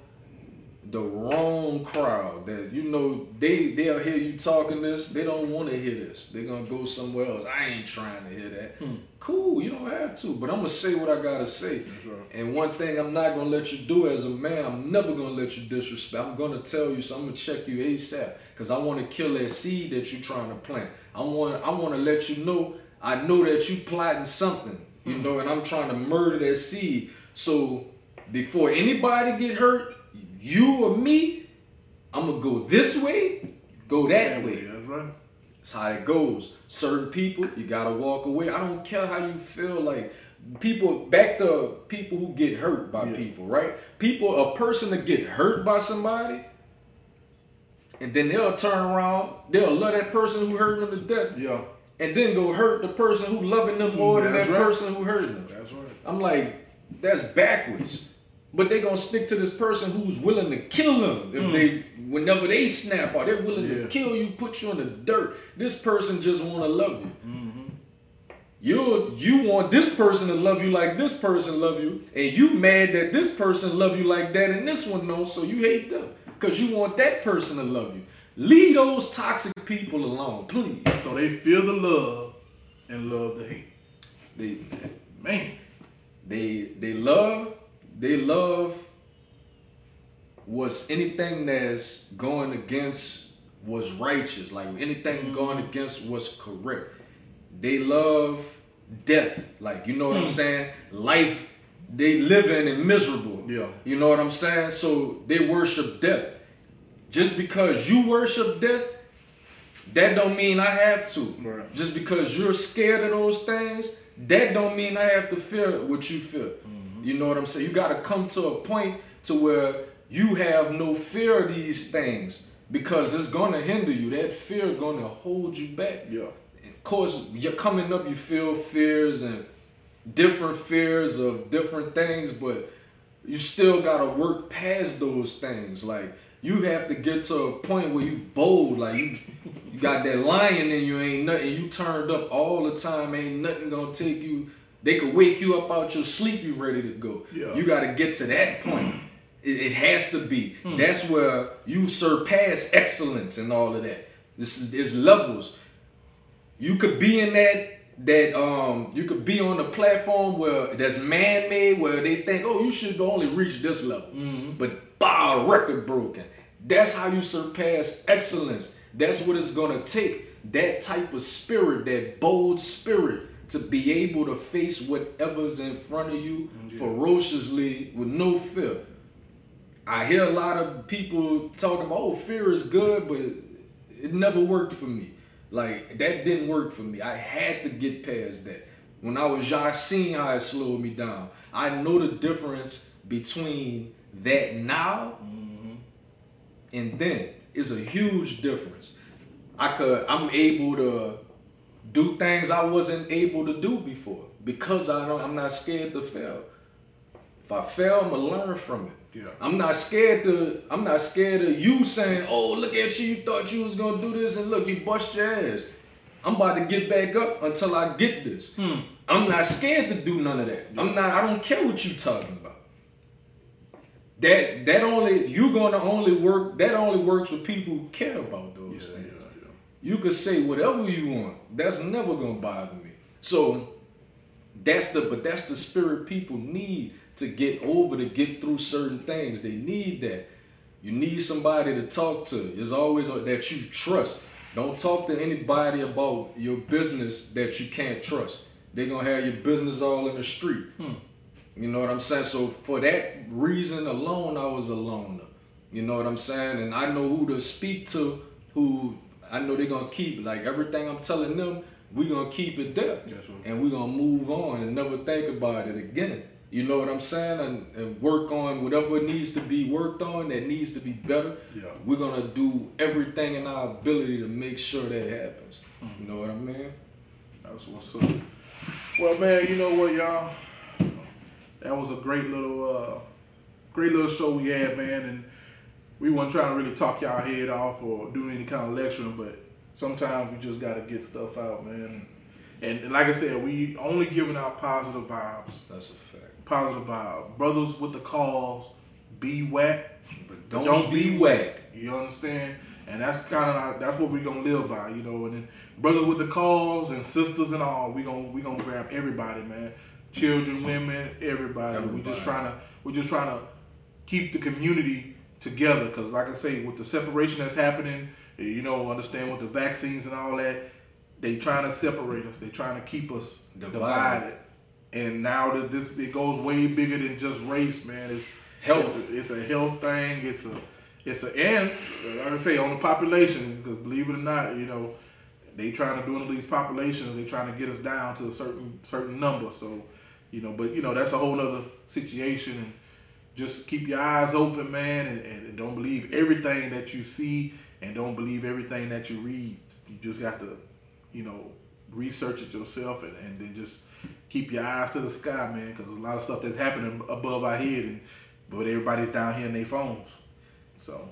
the wrong crowd that you know they they'll hear you talking this they don't want to hear this. They're gonna go somewhere else. I ain't trying to hear that. Hmm. Cool you don't have to but i'm gonna say what i gotta say. Right. and one thing i'm not gonna let you do as a man i'm never gonna let you disrespect. I'm gonna tell you so i'm gonna check you asap because i want to kill that seed that you're trying to plant. I want i want to let you know i know that you plotting something you hmm. know and i'm trying to murder that seed. So before anybody get hurt you or me, I'm gonna go this way, go that way. That's right. That's how it goes. Certain people, you gotta walk away. I don't care how you feel. Like people, back to people who get hurt by Yeah. people, right? People, a person that get hurt by somebody, and then they'll turn around, they'll love that person who hurt them to death, Yeah, and then go hurt the person who loving them more than that right. person who hurt them. that's right. I'm like, that's backwards. But they gonna stick to this person who's willing to kill them if hmm. they, whenever they snap out, they're willing to kill you, put you in the dirt. This person just wanna love you. Mm-hmm. You you want this person to love you like this person love you, and you mad that this person love you like that, and this one don't, so you hate them because you want that person to love you. Leave those toxic people alone, please. So they feel the love and love the hate. They Man, they they love they love what's anything that's going against what's righteous. Like anything mm-hmm. going against what's correct. They love death. Like you know what i'm hmm. saying? Life they living and miserable. Yeah. you know what i'm saying? So they worship death. Just because you worship death that don't mean I have to. Right. Just because you're scared of those things, that don't mean I have to feel what you feel. You know what I'm saying? You got to come to a point to where you have no fear of these things because it's going to hinder you. That fear is going to hold you back yeah. and course, you're coming up, you feel fears and different fears of different things, but you still gotta work past those things. Like you have to get to a point where you bold, like you, you got that lion in you, ain't nothing. You turned up all the time, ain't nothing gonna take you. They could wake you up out your sleep, you ready to go. Yeah. You gotta get to that point. It, it has to be. That's where you surpass excellence and all of that. This is there's levels. You could be in that that um you could be on a platform where that's man-made where they think oh you should only reach this level but bah record broken that's how you surpass excellence that's what it's gonna take that type of spirit that bold spirit to be able to face whatever's in front of you mm-hmm. ferociously with no fear I hear a lot of people talking about, oh, fear is good, but it, it never worked for me. Like, that didn't work for me. I had to get past that. When I was young, I how it slowed me down. I know the difference between that now mm-hmm. and then. It's a huge difference. I could, I'm able to do things I wasn't able to do before because I don't, I'm not scared to fail. If I fail, I'm gonna learn from it. Yeah. I'm not scared to. I'm not scared of you saying, "Oh, look at you! You thought you was gonna do this, and look, you bust your ass." I'm about to get back up until I get this. Hmm. I'm not scared to do none of that. I'm not. I don't care what you talking about. That that only you gonna only work. That only works with people who care about those Yeah, things. yeah, yeah. You could say whatever you want. That's never gonna bother me. So that's the but that's the spirit people need to get over to get through certain things. They need that. You need somebody to talk to. There's always that you trust. Don't talk to anybody about your business that you can't trust. They're gonna have your business all in the street. Hmm. You know what I'm saying? So for that reason alone, I was a loner. You know what I'm saying? And I know who to speak to, who I know they're gonna keep. Like everything I'm telling them, we gonna keep it there. And we gonna move on and never think about it again. You know what I'm saying? And, and work on whatever needs to be worked on that needs to be better. Yeah. We're gonna do everything in our ability to make sure that happens. You know what I mean? That's what's up. Well, man, you know what, y'all? That was a great little, uh, great little show we had, man. And we weren't trying to really talk y'all head off or do any kind of lecturing, but sometimes we just got to get stuff out, man. And, and like I said, we only giving out positive vibes. That's a fact. Positive vibes. Brothers with the cause, be whack. But don't, be whack. You understand? And that's kind of that's what we're gonna live by, you know. And then brothers with the cause and sisters and all, we gonna we gonna grab everybody, man. Children, women, everybody. We just trying to we're just trying to keep the community together. Cause like I say, with the separation that's happening, you know, understand with the vaccines and all that, they trying to separate us. They trying to keep us Divided. divided. And now that this it goes way bigger than just race, man. It's Health. It's a, it's a health thing. It's a it's a and like I say on the population because believe it or not, you know, they trying to dwindle these populations. They trying to get us down to a certain certain number. So, you know, but you know that's a whole nother situation. And just keep your eyes open, man, and, and don't believe everything that you see, and don't believe everything that you read. You just got to, you know, research it yourself, and, and then just keep your eyes to the sky, man, because there's a lot of stuff that's happening above our head, and but everybody's down here in their phones. So,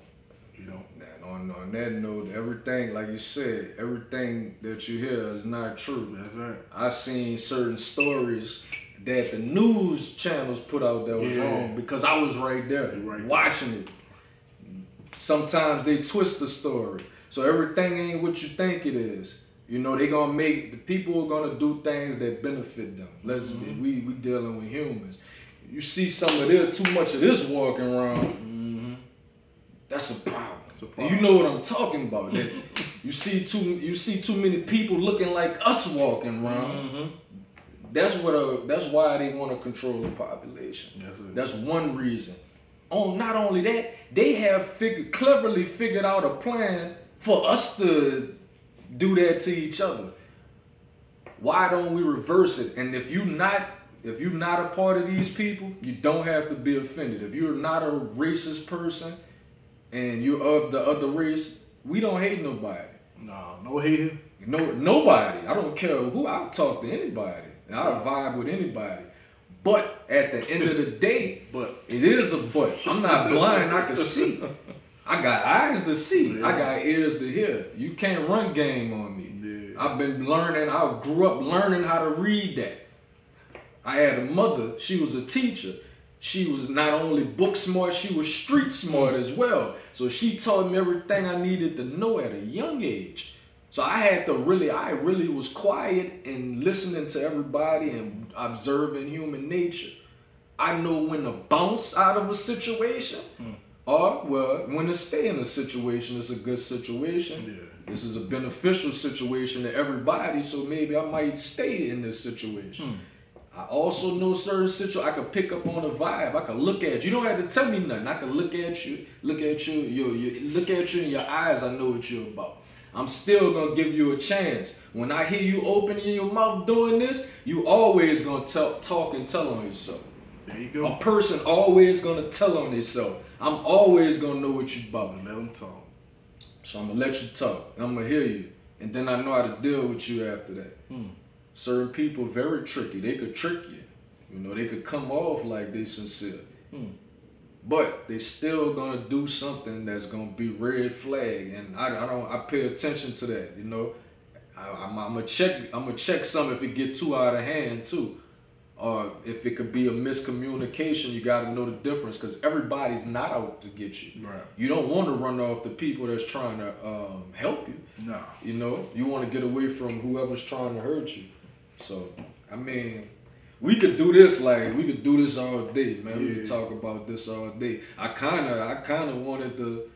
you know, And on, on that note, everything, like you said, everything that you hear is not true. that's right. I seen certain stories that the news channels put out that was Yeah. wrong because I was right there right watching it. Sometimes they twist the story. So everything ain't what you think it is. You know, they gonna make the people are gonna do things that benefit them. Let's Mm-hmm. be we we dealing with humans. You see some of this too much of this walking around, that's a problem. A And problem. you know what I'm talking about. That [laughs] you see too you see too many people looking like us walking around. That's what uh that's why they want to control the population. Yes. That's one reason. Oh, not only that, they have figured cleverly figured out a plan for us to do that to each other. Why don't we reverse it? And if you not if you're not a part of these people, you don't have to be offended. If you're not a racist person and you're of the other race, we don't hate nobody. No, no hating. No, nobody. I don't care who. I talk to anybody. And I vibe with anybody. But at the end of the day, But it is a but. I'm not blind. I can see. I got eyes to see. I got ears to hear. You can't run game on me. Yeah. I've been learning. I grew up learning how to read that. I had a mother. She was a teacher. She was not only book smart, she was street smart as well. So she taught me everything I needed to know at a young age. So I had to really, I really was quiet and listening to everybody and observing human nature. I know when to bounce out of a situation, hmm. or well, when to stay in a situation. It's a good situation. Yeah. This is a beneficial situation to everybody, so maybe I might stay in this situation. Hmm. I also know certain situations. I can pick up on a vibe. I can look at you. You don't have to tell me nothing. I can look at you, look at you, you, you look at you in your eyes. I know what you're about. I'm still gonna give you a chance. When I hear you opening your mouth doing this, you always gonna tell, talk and tell on yourself. there you go. A person always gonna tell on themselves. I'm always gonna know what you're about. Let them talk. So I'm gonna let you talk. I'm gonna hear you, and then I know how to deal with you after that. Hmm. Certain people very tricky. They could trick you. You know, they could come off like they sincere, hmm. But they still gonna do something that's gonna be red flag, and I, I don't. I pay attention to that. You know, I, I'm, I'm gonna check. I'm gonna check some if it get too out of hand too. Or if it could be a miscommunication, you got to know the difference because everybody's not out to get you. Right. You don't want to run off the people that's trying to um, help you. No. You know, you want to get away from whoever's trying to hurt you. So, I mean, we could do this like we could do this all day, man. We could talk about this all day. I kind of, I kind of wanted to,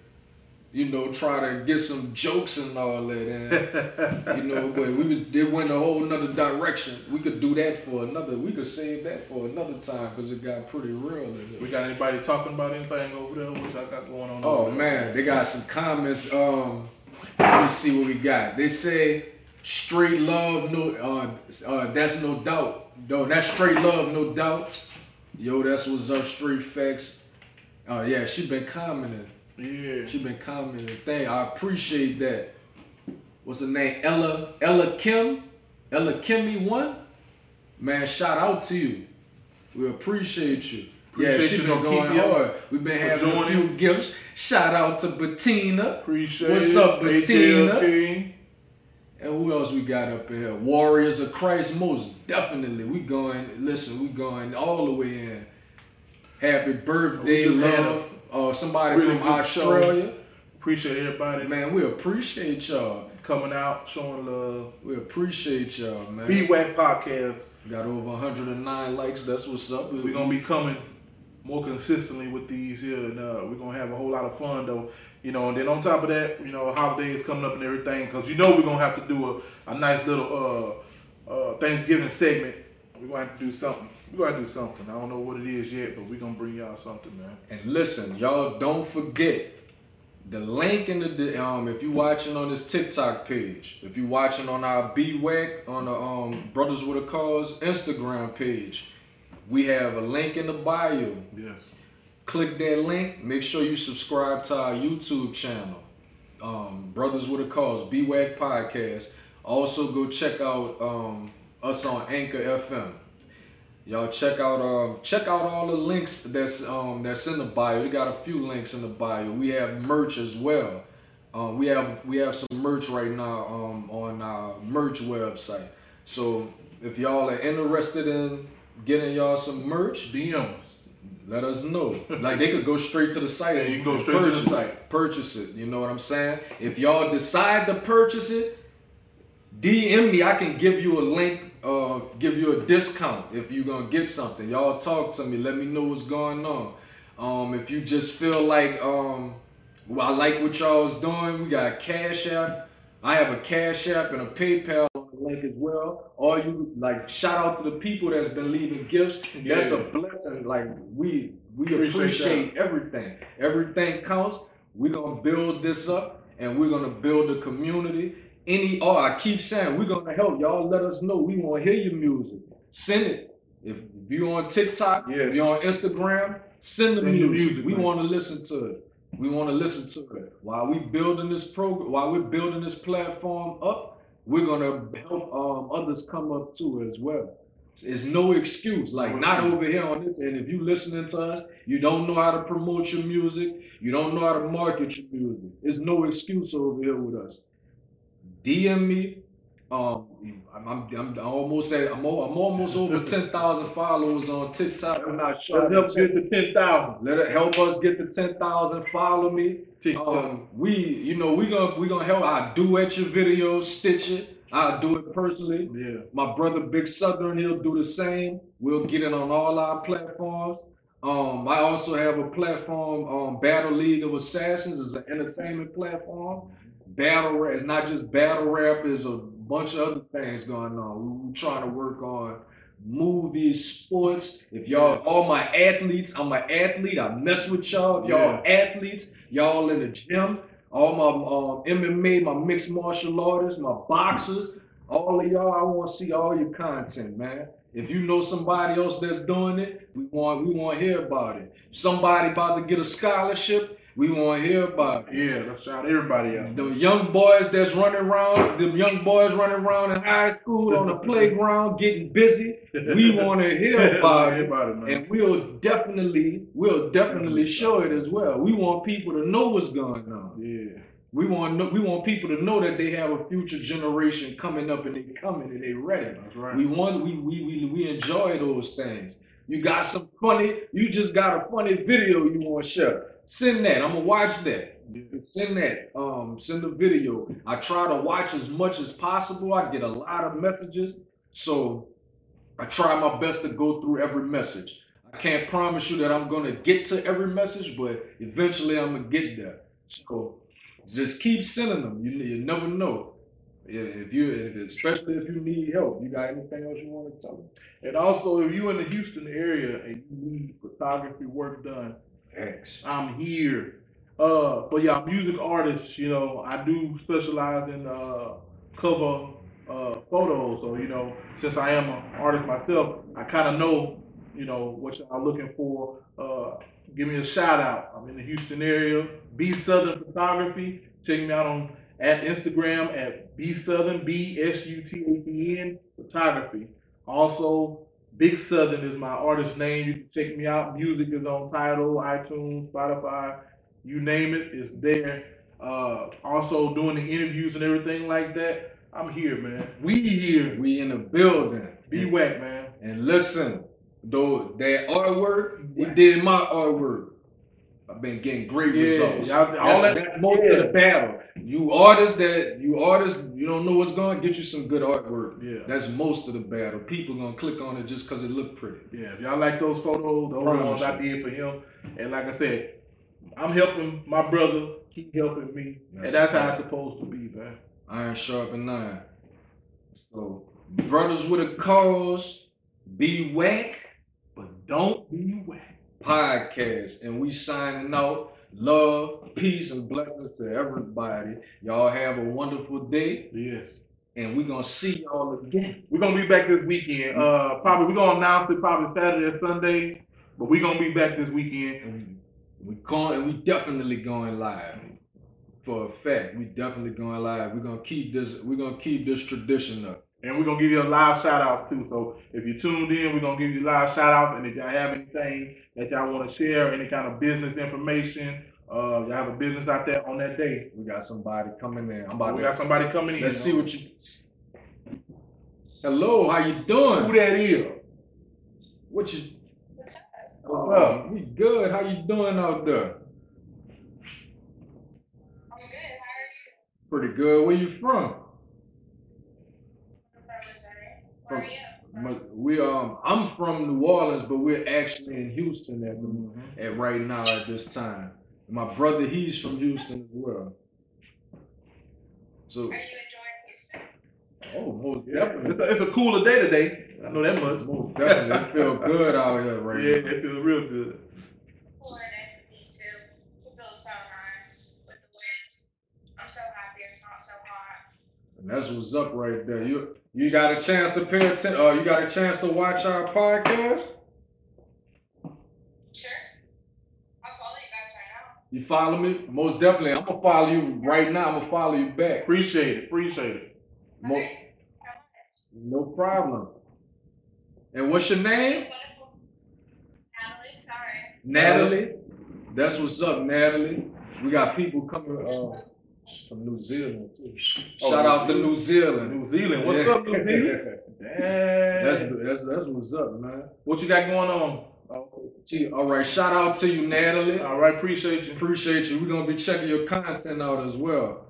you know, try to get some jokes and all that, and [laughs] you know, but we would, it went a whole nother direction. We could do that for another. We could save that for another time because it got pretty real. In We got anybody talking about anything over there? What y'all got going on? Oh man, they got some comments. Um, let me see what we got. They say straight love, no, uh, uh, that's no doubt. No, that's straight love, no doubt. Yo, that's what's up, straight facts. Uh, yeah, she been commenting. Yeah. She been commenting. Thing, I appreciate that. What's her name? Ella Ella Kim, Ella Kimmy one. Man, shout out to you. We appreciate you. yeah, she been going hard. We've been having a few gifts. Shout out to Bettina. Appreciate What's up, Bettina? And who else we got up in here? Warriors of Christ, most definitely. We going, listen, we going all the way in. Happy birthday, love. Uh, somebody really from good show. Australia. Appreciate everybody Man, we appreciate y'all. coming out, showing love. We appreciate y'all, man. BWAC podcast. Got over 109 likes. That's what's up. We're gonna be coming more consistently with these here, and uh, we're gonna have a whole lot of fun though. You know, and then on top of that, you know, holidays coming up and everything, because you know we're gonna have to do a, a nice little uh, uh, Thanksgiving segment. We're gonna have to do something. We're gonna do something. I don't know what it is yet, but we're gonna bring y'all something, man. And listen, y'all don't forget the link in the um if you're watching on this TikTok page, if you're watching on our BWAC on the um Brothers with a Cause Instagram page, we have a link in the bio. Yes. Click that link. Make sure you subscribe to our YouTube channel, um, Brothers with a Cause BWAC Podcast. Also, go check out um, us on Anchor FM. Y'all check out um check out all the links that's um that's in the bio. We got a few links in the bio. We have merch as well. Um, we have we have some merch right now um on our merch website. So if y'all are interested in getting y'all some merch, DM us. let us know. [laughs] Like they could go straight to the site. Yeah, you can go straight to the purchase it. site. Purchase it. You know what I'm saying? If y'all decide to purchase it, DM me. I can give you a link. Uh, give you a discount if you're gonna get something. Y'all talk to me. Let me know what's going on. Um, if you just feel like um, well, I like what y'all's doing. We got a Cash App. I have a Cash App and a PayPal as well. All you like, shout out to the people that's been leaving gifts. That's a blessing. Like we we Appreciate appreciate everything. Everything counts. We're gonna build this up and we're gonna build a community. Any oh I keep saying we're gonna help. Y'all let us know. We wanna hear your music. Send it. If you're on TikTok, Yeah. if you're on Instagram, send the Send the music. music, we wanna listen to it. We wanna listen to it. While we building this program while we're building this platform up, we're gonna help um, others come up too as well. It's no excuse. Like not over here on this. And if you listening to us, you don't know how to promote your music, you don't know how to market your music. There's no excuse over here with us. DM me. Um, I'm, I'm, I'm almost at I'm, al- I'm almost over [laughs] ten thousand followers on TikTok. I'm not sure. Let's help get to ten thousand. Let it help us get to ten thousand. Follow me. Um, we, you know, we gonna we gonna help. I do at your videos, stitch it. I do it personally. Yeah. My brother Big Southern, he'll do the same. We'll get it on all our platforms. Um, I also have a platform, um, Battle League of Assassins, is an entertainment platform. Battle rap, it's not just battle rap, there's a bunch of other things going on. We're trying to work on movies, sports. If y'all, all my athletes, I'm an athlete. I mess with y'all. If y'all athletes, y'all in the gym. All my um, MMA, my mixed martial artists, my boxers, all of y'all, I want to see all your content, man. If you know somebody else that's doing it, we want we want to hear about it. Somebody about to get a scholarship, we want to hear about it. Yeah, let's shout everybody out. The young boys that's running around, the young boys running around in high school on the [laughs] playground getting busy, we [laughs] want to hear about it. And we'll definitely, we'll definitely show it as well. We want people to know what's going on. yeah. We want we want people to know that they have a future generation coming up and they coming and they ready. That's right. We want we we we, we enjoy those things. You got some funny, you just got a funny video you want to share. Send that. I'm gonna watch that. Send that. Um, send the video. I try to watch as much as possible. I get a lot of messages, so I try my best to go through every message. I can't promise you that I'm gonna get to every message, but eventually I'm gonna get there. So just keep sending them. You, you never know. Yeah, If you, if, especially if you need help, you got anything else you want to tell them? And also, if you're in the Houston area and you need photography work done, Thanks. I'm here. Uh, but yeah, music artists, you know, I do specialize in uh, cover uh, photos. So, you know, since I am an artist myself, I kind of know, you know, what y'all looking for. Uh, give me a shout out. I'm in the Houston area. B Southern Photography. Check me out on at Instagram at B Southern B S U T H E N Photography. Also, Big Southern is my artist name. You can check me out. Music is on Tidal, iTunes, Spotify, you name it, it's there. Uh, also doing the interviews and everything like that. I'm here, man. We here. We in the building. Be whack, man. And listen, though that artwork, he did my artwork. I've been getting great Yeah, results. y'all- all That's, that- that's most yeah. of the battle. You artists that you artists, you don't know what's going. Get you some good artwork. Yeah. That's most of the battle. People gonna click on it just because it look pretty. Yeah, if y'all like those photos, those the ones I did for him. And like I said, I'm helping my brother. Keep helping me. That's and that's how it's supposed to be, man. Iron sharpen iron. So brothers with a cause, be whack. But don't be whack. Podcast and we signing out. Love, peace, and blessings to everybody. Y'all have a wonderful day, Yes. and we're gonna see y'all again. We're gonna be back this weekend. Uh probably we're gonna announce it probably Saturday or Sunday. But we're gonna be back this weekend. We going, and we definitely going live. For a fact, we definitely going live. We're gonna keep this. We're gonna keep this tradition up. And we're gonna give you a live shout out too. So if you tuned in, we're gonna give you live shout outs. And if y'all have anything that y'all want to share, any kind of business information, uh, y'all have a business out there on that day. We got somebody coming in. I'm about We to. got somebody coming in. Let's see what you. Hello, how you doing? who that is. What you? What's Oh, up? we good. How you doing out there? I'm good. How are you? Pretty good. Where you from Where are you? We um, I'm from New Orleans, but we're actually in Houston at the, at right now at this time. My brother, he's from Houston as well. So, Are you enjoying Houston? oh, most Yeah, definitely, it's a, it's a cooler day today. I know that much. most definitely, it feels good out here right Yeah, now. Yeah, it feels real good. Cooler day for me too. It feels so nice with the wind. I'm so happy it's not so hot. And that's what's up right there. You you got a chance to pay attention. Uh, you got a chance to watch our podcast. Sure. I'll follow you guys right now. You follow me? Most definitely. I'm gonna follow you right now. I'm gonna follow you back. Appreciate it. Appreciate it. Mo- Okay. I want it. no problem. And what's your name? Natalie, sorry. Natalie. That's what's up, Natalie. We got people coming uh, from New Zealand too. Oh, Shout out to New Zealand. New Zealand. What's Yeah. up, New Zealand? [laughs] That's that's that's what's up, man. what you got going on? Gee, All right, shout out to you, Natalie. All right, appreciate you. Appreciate you. We're gonna be checking your content out as well.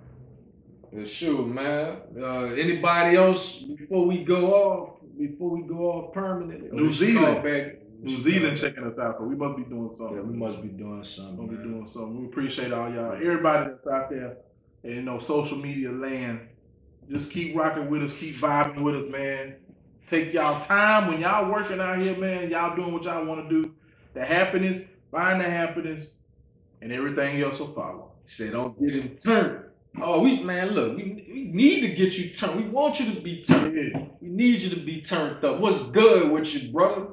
Yeah, sure, man. Uh, anybody else before we go off? Before we go off permanently? New Zealand. call Back. New Zealand checking us out, so we must be doing something. Yeah, we must be doing something. We'll be doing something. We appreciate all y'all. Everybody that's out there in you know social media land. Just keep rocking with us, keep vibing with us, man. Take y'all time when y'all working out here, man. Y'all doing what y'all want to do. The happiness, find the happiness, and everything else will follow. Say don't get him turned. Oh, we man, look, we, we need to get you turned. We want you to be turned. Yeah. We need you to be turned up. What's good with you, brother?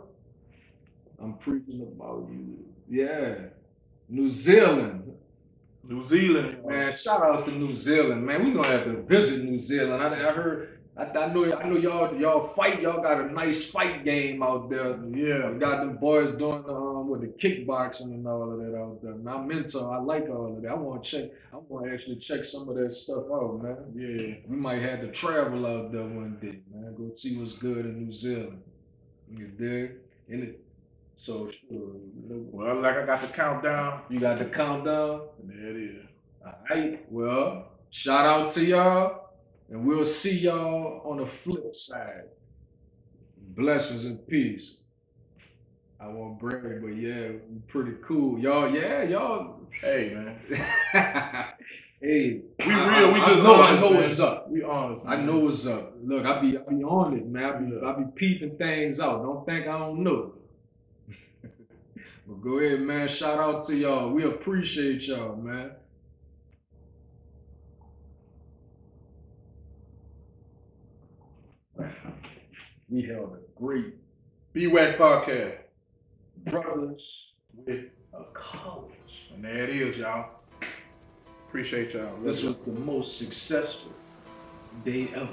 I'm preaching about you. Yeah. New Zealand. New Zealand, Man, shout out to New Zealand, man. we gonna have to visit New Zealand. I, I heard I, I know I know y'all y'all fight, y'all got a nice fight game out there. Yeah. You got them boys doing um with the kickboxing and all of that out there. Man, I'm into I like all of that. I wanna check I wanna actually check some of that stuff out, man. Yeah. We might have to travel out there one day, man. Go see what's good in New Zealand. You dig? And it, so sure, Well, like I got the countdown. you got the countdown. There it is. All right. Well, shout out to y'all, and we'll see y'all on the flip side. Blessings and peace. I won't brag, but yeah, pretty cool. Y'all, yeah, y'all. Hey, man. [laughs] hey, We real. We I- just know, I know man. what's up. We honest. I know what's up. Look, I be I be on it, man. I be. I be peeping things out. Don't think I don't know. But go ahead, man. Shout out to y'all. We appreciate y'all, man. We held a great BWAC Podcast. brothers With, a cause. and there it is, y'all. Appreciate y'all. This was the most successful day ever.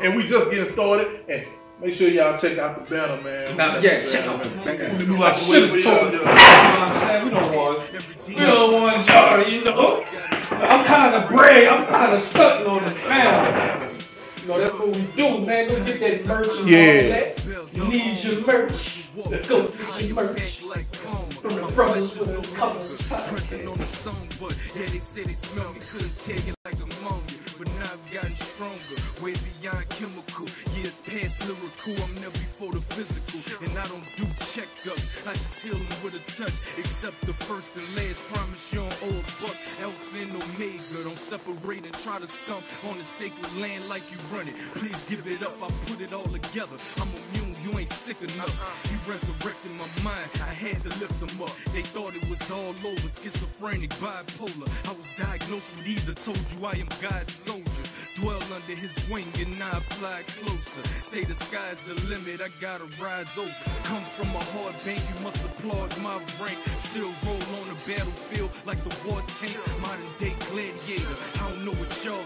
And we just getting started. And make sure y'all check out the banner, man. Now, yes, check out the banner. We do I like should've to told you. you. Man, we don't want, we don't want y'all, you know. I'm kind of brave. I'm kind of stuck on the man. You know, that's what we do, man. Go get that merch and Yeah. all that. You need your merch. Let's go get your merch. From the brothers with a couple of Pressing on the song, but yeah, they say they smell me, couldn't tell you like ammonia. But now I've gotten stronger, way beyond chemical. Past lyrical, I'm never before the physical. And I don't do checkups, I just heal them with a touch. Except the first and last, promise you don't owe a buck. Alpha and Omega, don't separate and try to stump on the sacred land like you run it. Please give it up, I put it all together. I'm immune, you ain't sick enough. Uh-huh. He resurrected my mind, I had to lift them up. They thought it was all over, schizophrenic, bipolar. I was diagnosed with either, told you I am God's soldier. Dwell under his wing and I fly closer. Say the sky's the limit, I gotta rise over. Come from a hard bank, you must applaud my rank. Still roll on the battlefield like the war tank, modern day gladiator. I don't know what y'all